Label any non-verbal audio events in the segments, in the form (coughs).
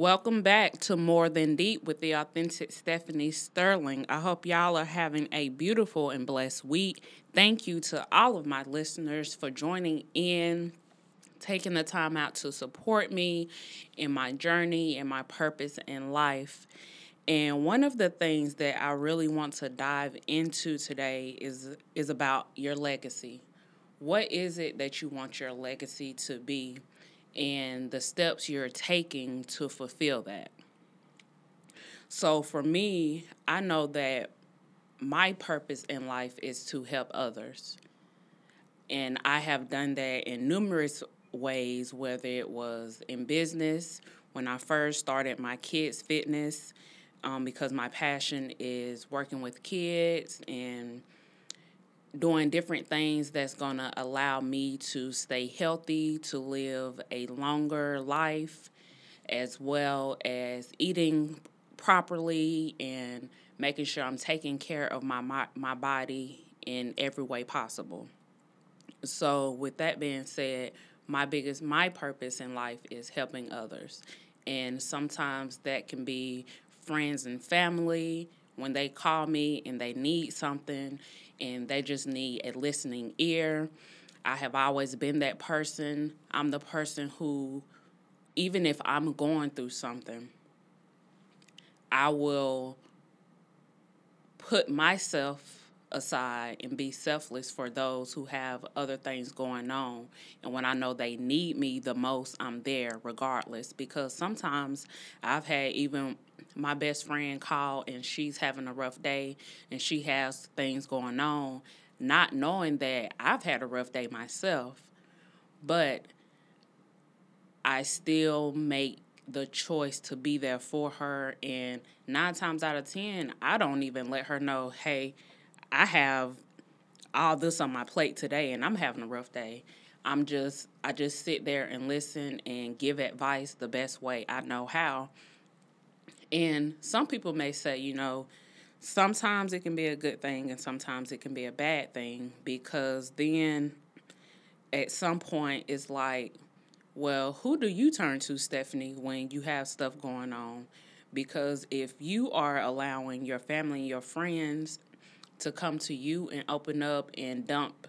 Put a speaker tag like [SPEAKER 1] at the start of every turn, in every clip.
[SPEAKER 1] Welcome back to More Than Deep with the authentic Stephanie Sterling. I hope y'all are having a beautiful and blessed week. Thank you to all of my listeners for joining in, taking the time out to support me in my journey and my purpose in life. And one of the things that I really want to dive into today is is about your legacy. What is it that you want your legacy to be? And the steps you're taking to fulfill that. So for me, I know that my purpose in life is to help others. And I have done that in numerous ways, whether it was in business, when I first started my kids' fitness, um, because my passion is working with kids and doing different things that's going to allow me to stay healthy, to live a longer life, as well as eating properly and making sure I'm taking care of my my, my body in every way possible. So, with that being said, my biggest my purpose in life is helping others. And sometimes that can be friends and family when they call me and they need something and they just need a listening ear. I have always been that person. I'm the person who, even if I'm going through something, I will put myself aside and be selfless for those who have other things going on. And when I know they need me the most, I'm there regardless. Because sometimes I've had even my best friend call and she's having a rough day and she has things going on, not knowing that I've had a rough day myself. But I still make the choice to be there for her. And nine times out of 10, I don't even let her know, hey, I have all this on my plate today and I'm having a rough day. I'm just I just sit there and listen and give advice the best way I know how. And some people may say, you know, sometimes it can be a good thing and sometimes it can be a bad thing because then at some point it's like, well, who do you turn to, Stephanie, when you have stuff going on? Because if you are allowing your family your friends to come to you and open up and dump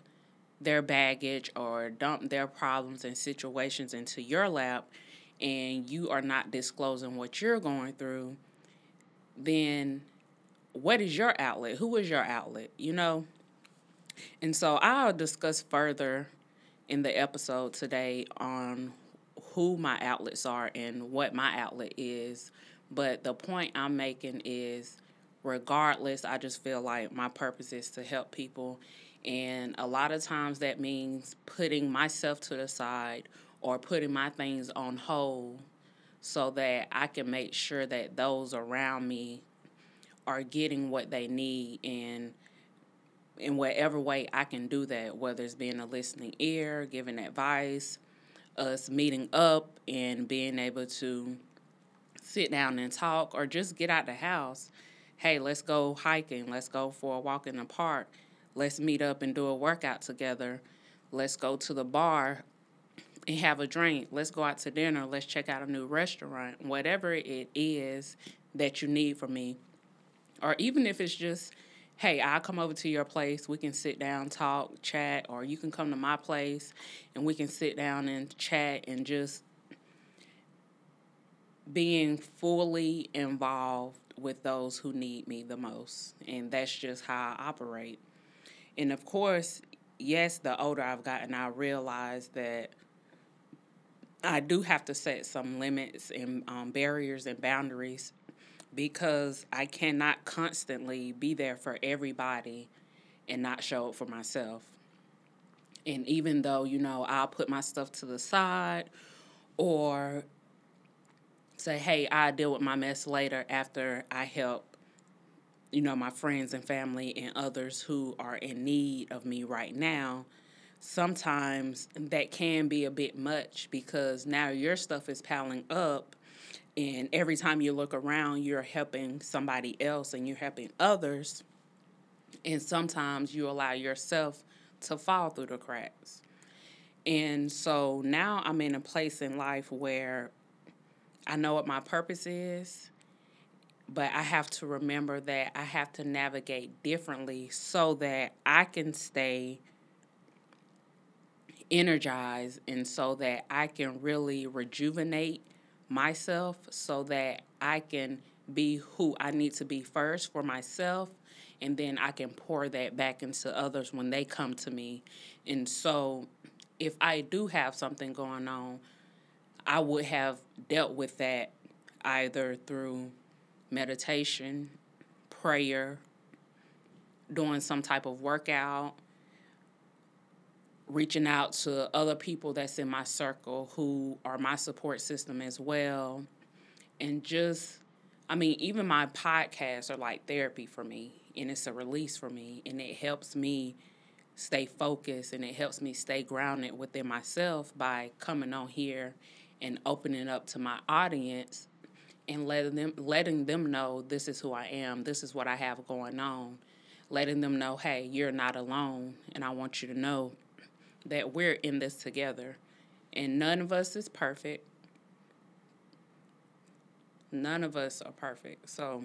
[SPEAKER 1] their baggage or dump their problems and situations into your lap and you are not disclosing what you're going through, then what is your outlet? Who is your outlet? You know? And so I'll discuss further in the episode today on who my outlets are and what my outlet is. But the point I'm making is regardless, I just feel like my purpose is to help people. And a lot of times that means putting myself to the side or putting my things on hold so that I can make sure that those around me are getting what they need and in whatever way I can do that, whether it's being a listening ear, giving advice, us meeting up and being able to sit down and talk or just get out the house hey, let's go hiking, let's go for a walk in the park, let's meet up and do a workout together, let's go to the bar and have a drink, let's go out to dinner, let's check out a new restaurant, whatever it is that you need from me. Or even if it's just, hey, I'll come over to your place, we can sit down, talk, chat, or you can come to my place and we can sit down and chat and just being fully involved with those who need me the most. And that's just how I operate. And of course, yes, the older I've gotten, I realize that I do have to set some limits and um, barriers and boundaries because I cannot constantly be there for everybody and not show up for myself. And even though, you know, I'll put my stuff to the side or say, hey, i deal with my mess later after I help, you know, my friends and family and others who are in need of me right now. Sometimes that can be a bit much because now your stuff is piling up, and every time you look around, you're helping somebody else and you're helping others. And sometimes you allow yourself to fall through the cracks. And so now I'm in a place in life where I know what my purpose is, but I have to remember that I have to navigate differently so that I can stay energized and so that I can really rejuvenate myself so that I can be who I need to be first for myself and then I can pour that back into others when they come to me. And so if I do have something going on, I would have dealt with that either through meditation, prayer, doing some type of workout, reaching out to other people that's in my circle who are my support system as well. And just, I mean, even my podcasts are like therapy for me, and it's a release for me, and it helps me stay focused and it helps me stay grounded within myself by coming on here and opening up to my audience and letting them letting them know this is who I am, this is what I have going on, letting them know, hey, you're not alone, and I want you to know that we're in this together. And none of us is perfect. None of us are perfect. So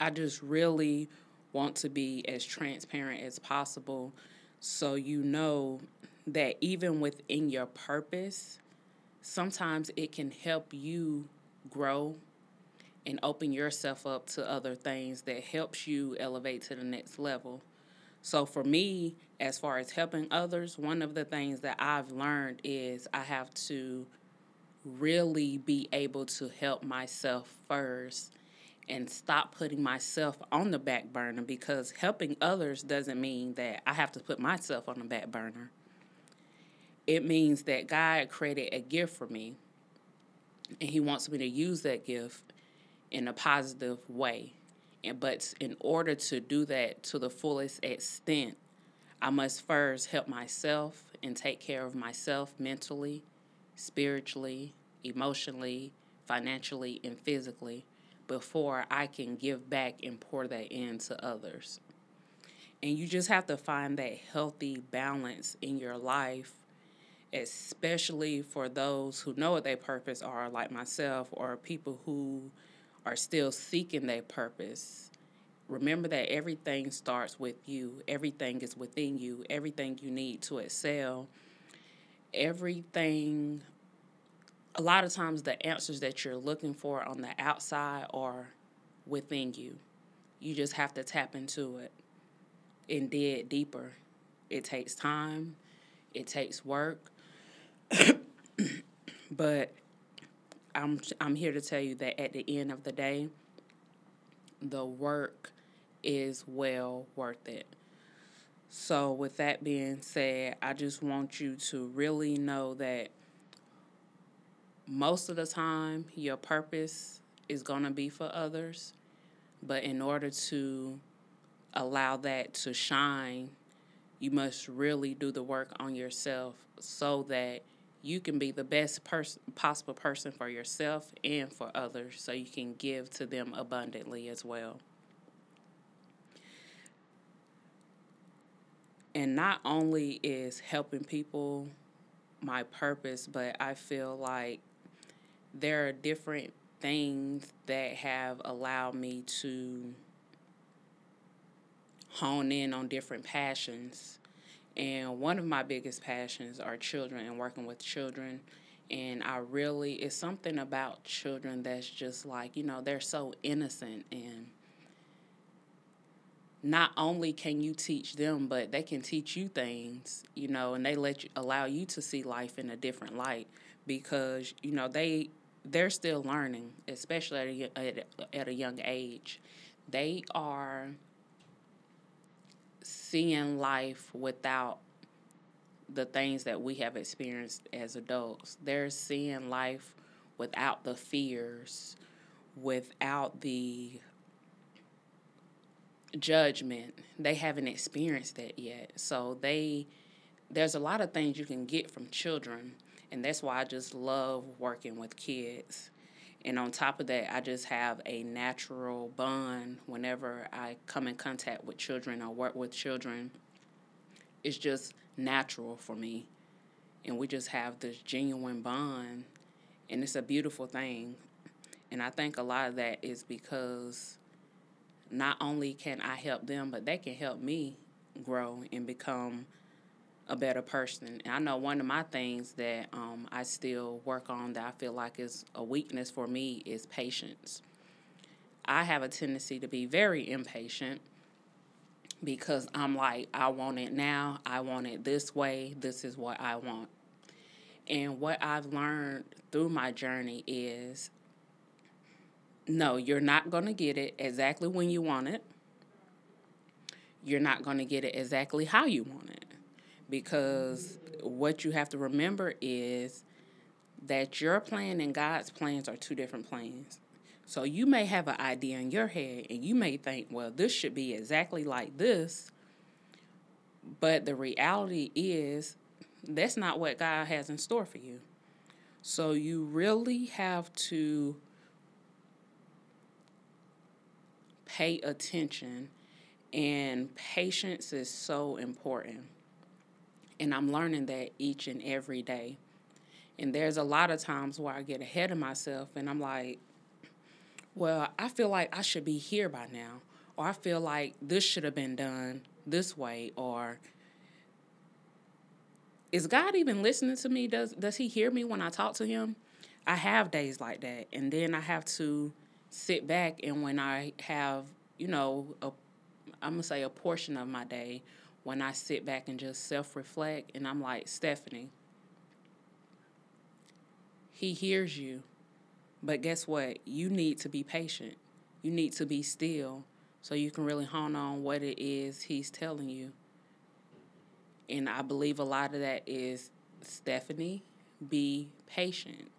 [SPEAKER 1] I just really want to be as transparent as possible so you know that even within your purpose, sometimes it can help you grow and open yourself up to other things that helps you elevate to the next level. So for me, as far as helping others, one of the things that I've learned is I have to really be able to help myself first and stop putting myself on the back burner because helping others doesn't mean that I have to put myself on the back burner. It means that God created a gift for me and He wants me to use that gift in a positive way. And but in order to do that to the fullest extent, I must first help myself and take care of myself mentally, spiritually, emotionally, financially, and physically before I can give back and pour that into others. And you just have to find that healthy balance in your life, especially for those who know what their purpose are, like myself, or people who are still seeking their purpose. Remember that everything starts with you, everything is within you, everything you need to excel, everything a lot of times the answers that you're looking for on the outside are within you. You just have to tap into it and dig deeper. It takes time, it takes work. But I'm I'm here to tell you that at the end of the day, the work is well worth it. So with that being said, I just want you to really know that most of the time your purpose is going to be for others but in order to allow that to shine you must really do the work on yourself so that you can be the best person possible person for yourself and for others so you can give to them abundantly as well and not only is helping people my purpose but i feel like there are different things that have allowed me to hone in on different passions. And one of my biggest passions are children and working with children. And I really, it's something about children that's just like, you know, they're so innocent. And not only can you teach them, but they can teach you things, you know, and they let you, allow you to see life in a different light because, you know, they, they're still learning, especially at a, at, a young age. They are seeing life without the things that we have experienced as adults. They're seeing life without the fears, without the judgment. They haven't experienced that yet. So they there's a lot of things you can get from children and that's why I just love working with kids. And on top of that, I just have a natural bond whenever I come in contact with children or work with children. It's just natural for me. And we just have this genuine bond. And it's a beautiful thing. And I think a lot of that is because not only can I help them, but they can help me grow and become a better person. And I know one of my things that um, I still work on that I feel like is a weakness for me is patience. I have a tendency to be very impatient because I'm like, I want it now. I want it this way. This is what I want. And what I've learned through my journey is no, you're not going to get it exactly when you want it. You're not going to get it exactly how you want it. Because what you have to remember is that your plan and God's plans are two different plans. So you may have an idea in your head and you may think, well, this should be exactly like this. But the reality is, that's not what God has in store for you. So you really have to pay attention, and patience is so important. And I'm learning that each and every day. And there's a lot of times where I get ahead of myself and I'm like, well, I feel like I should be here by now, or I feel like this should have been done this way, or is God even listening to me? Does does he hear me when I talk to him? I have days like that, and then I have to sit back and when I have, you know, a I'm gonna say a portion of my day when I sit back and just self reflect and I'm like, Stephanie, he hears you. But guess what? You need to be patient. You need to be still so you can really hone on what it is he's telling you. And I believe a lot of that is Stephanie, be patient.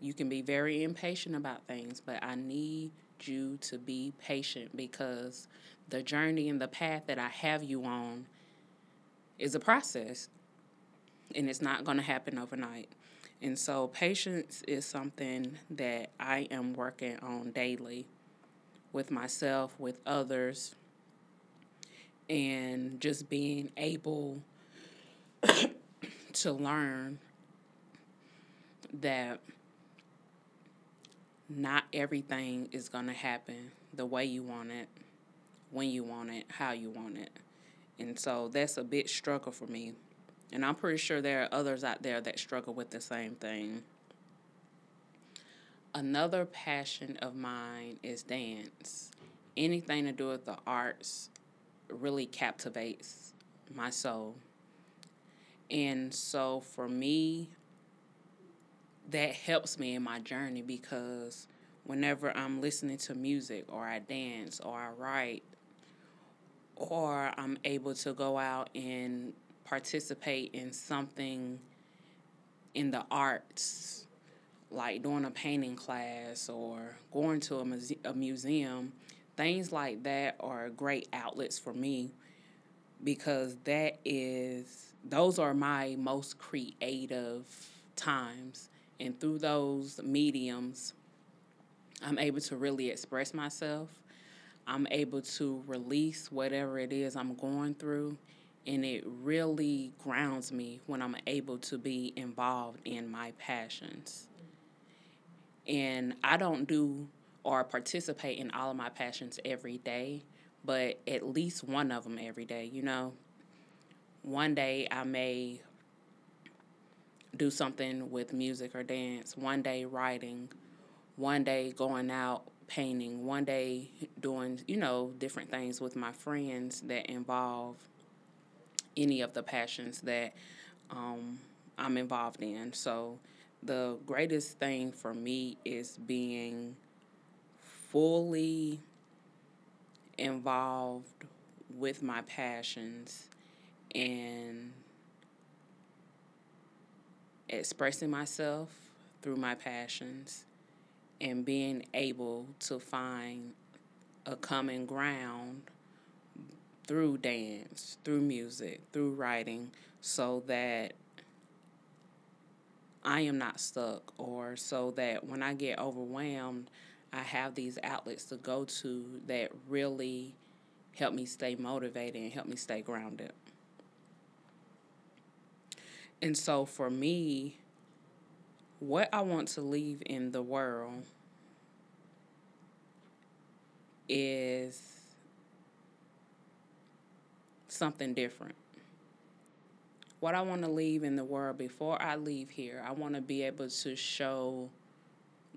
[SPEAKER 1] You can be very impatient about things, but I need you to be patient because the journey and the path that I have you on is a process and it's not going to happen overnight. And so, patience is something that I am working on daily with myself, with others, and just being able (coughs) to learn that not everything is going to happen the way you want it, when you want it, how you want it. And so that's a big struggle for me. And I'm pretty sure there are others out there that struggle with the same thing. Another passion of mine is dance. Anything to do with the arts really captivates my soul. And so for me, that helps me in my journey because whenever I'm listening to music or I dance or I write or I'm able to go out and participate in something in the arts, like doing a painting class or going to a, muse- a museum, things like that are great outlets for me because that is those are my most creative times. And through those mediums i'm able to really express myself i'm able to release whatever it is i'm going through and it really grounds me when I'm able to be involved in my passions. And I don't do or participate in all of my passions every day, but at least one of them every day, you know. One day I may do something with music or dance, one day writing, one day going out painting, one day doing, you know, different things with my friends that involve any of the passions that um, I'm involved in. So the greatest thing for me is being fully involved with my passions and expressing myself through my passions and being able to find a common ground through dance, through music, through writing, so that I am not stuck, or so that when I get overwhelmed, I have these outlets to go to that really help me stay motivated and help me stay grounded. And so for me, what I want to leave in the world is something different. What I want to leave in the world before I leave here, I want to be able to show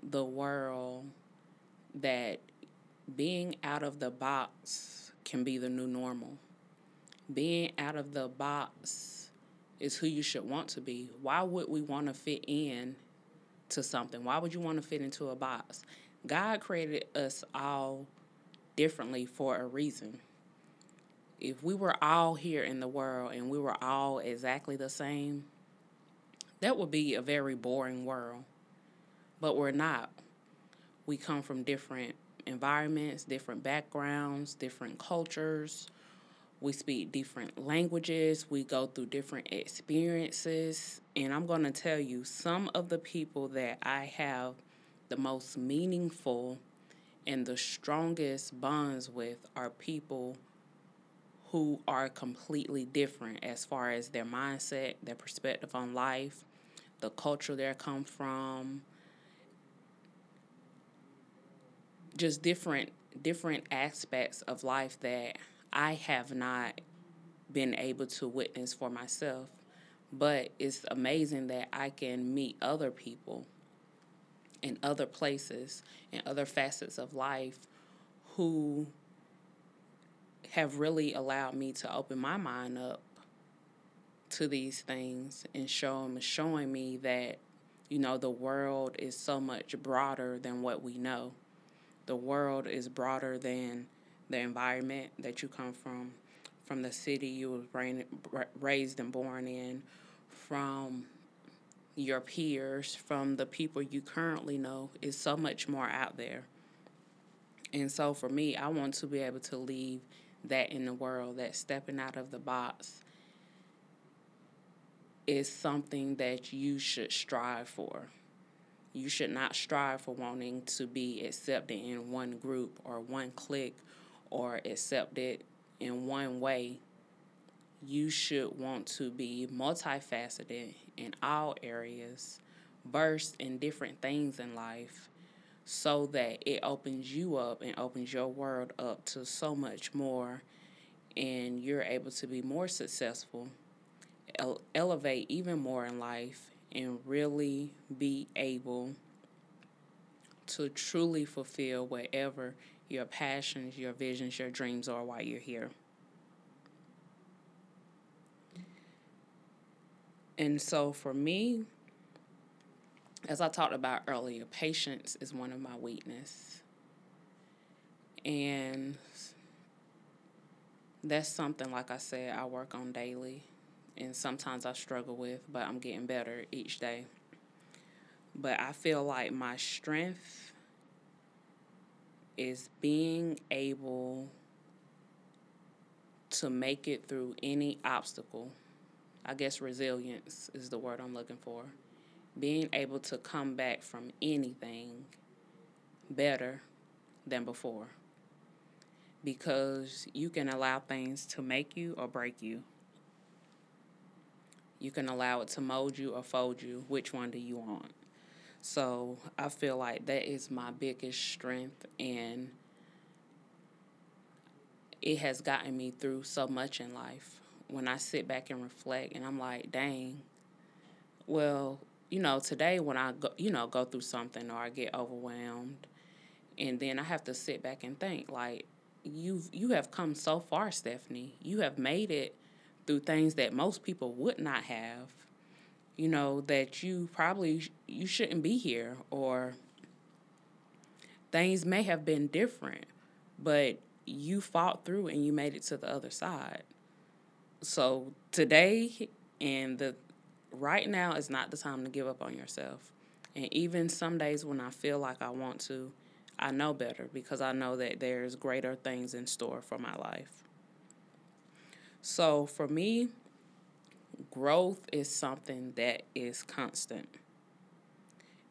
[SPEAKER 1] the world that being out of the box can be the new normal. Being out of the box is who you should want to be. Why would we want to fit in to something? Why would you want to fit into a box? God created us all differently for a reason. If we were all here in the world and we were all exactly the same, that would be a very boring world. But we're not. We come from different environments, different backgrounds, different cultures. We speak different languages. We go through different experiences. And I'm going to tell you some of the people that I have the most meaningful and the strongest bonds with are people who are completely different as far as their mindset, their perspective on life, the culture they come from, just different different aspects of life that I have not been able to witness for myself. But it's amazing that I can meet other people in other places and other facets of life who have really allowed me to open my mind up to these things and show showing me that you know the world is so much broader than what we know the world is broader than the environment that you come from, from the city you were raised and born in, from your peers, from the people you currently know, is so much more out there. And so for me, I want to be able to leave that in the world, that stepping out of the box is something that you should strive for. You should not strive for wanting to be accepted in one group or one clique or accepted in one way. You should want to be multifaceted in all areas, versed in different things in life, so that it opens you up and opens your world up to so much more, and you're able to be more successful, ele- elevate even more in life, and really be able to truly fulfill whatever your passions, your visions, your dreams are while you're here. And so for me, as I talked about earlier, patience is one of my weakness. And that's something like I said I work on daily and sometimes I struggle with, but I'm getting better each day. But I feel like my strength is being able to make it through any obstacle. I guess resilience is the word I'm looking for. Being able to come back from anything better than before. Because you can allow things to make you or break you. You can allow it to mold you or fold you. Which one do you want? So I feel like that is my biggest strength, and it has gotten me through so much in life. When I sit back and reflect, and I'm like, dang, well, you know, today when I go, you know, go through something or I get overwhelmed, and then I have to sit back and think, like, you've you have come so far, Stephanie. You have made it through things that most people would not have you know that you probably you shouldn't be here or things may have been different but you fought through and you made it to the other side. So today and the right now is not the time to give up on yourself. And even some days when i feel like i want to i know better because i know that there's greater things in store for my life. So for me, growth is something that is constant.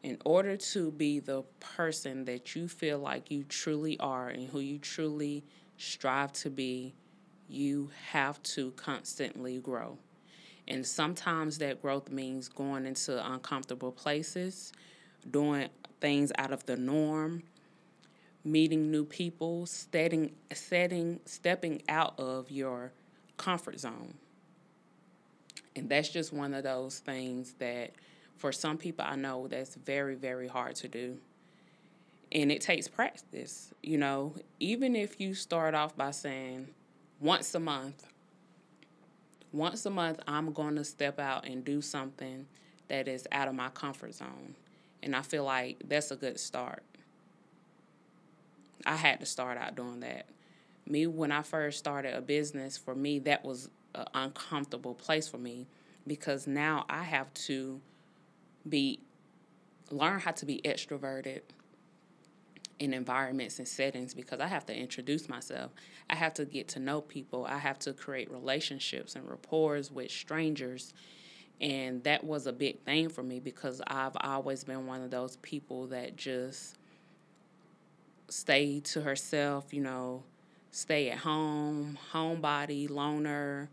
[SPEAKER 1] In order to be the person that you feel like you truly are and who you truly strive to be, you have to constantly grow. And sometimes that growth means going into uncomfortable places, doing things out of the norm, meeting new people, setting, setting, stepping out of your comfort zone. And that's just one of those things that for some people I know that's very, very hard to do. And it takes practice, you know, even if you start off by saying once a month, once a month, I'm going to step out and do something that is out of my comfort zone. And I feel like that's a good start. I had to start out doing that. Me, when I first started a business, for me, that was an uncomfortable place for me because now I have to be learn how to be extroverted in environments and settings because I have to introduce myself. I have to get to know people. I have to create relationships and rapport with strangers. And that was a big thing for me because I've always been one of those people that just stay to herself, you know, stay at home, homebody, loner.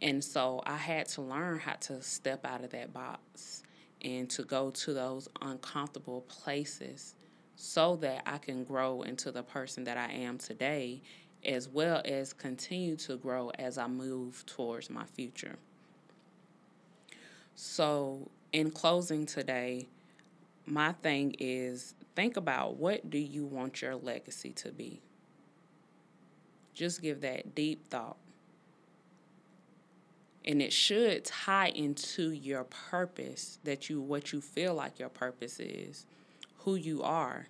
[SPEAKER 1] And so I had to learn how to step out of that box and to go to those uncomfortable places so that I can grow into the person that I am today, as well as continue to grow as I move towards my future. So, in closing today, my thing is think about what do you want your legacy to be? Just give that deep thought. And it should tie into your purpose that you what you feel like your purpose is, who you are.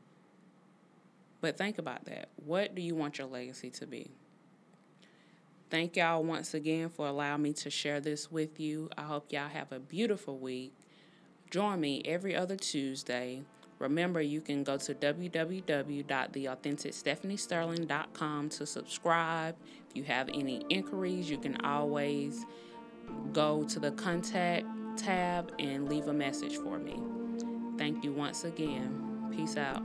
[SPEAKER 1] But think about that. What do you want your legacy to be? Thank y'all once again for allowing me to share this with you. I hope y'all have a beautiful week. Join me every other Tuesday Remember, you can go to www.theauthenticstephaniesterling.com to subscribe. If you have any inquiries, you can always go to the contact tab and leave a message for me. Thank you once again. Peace out.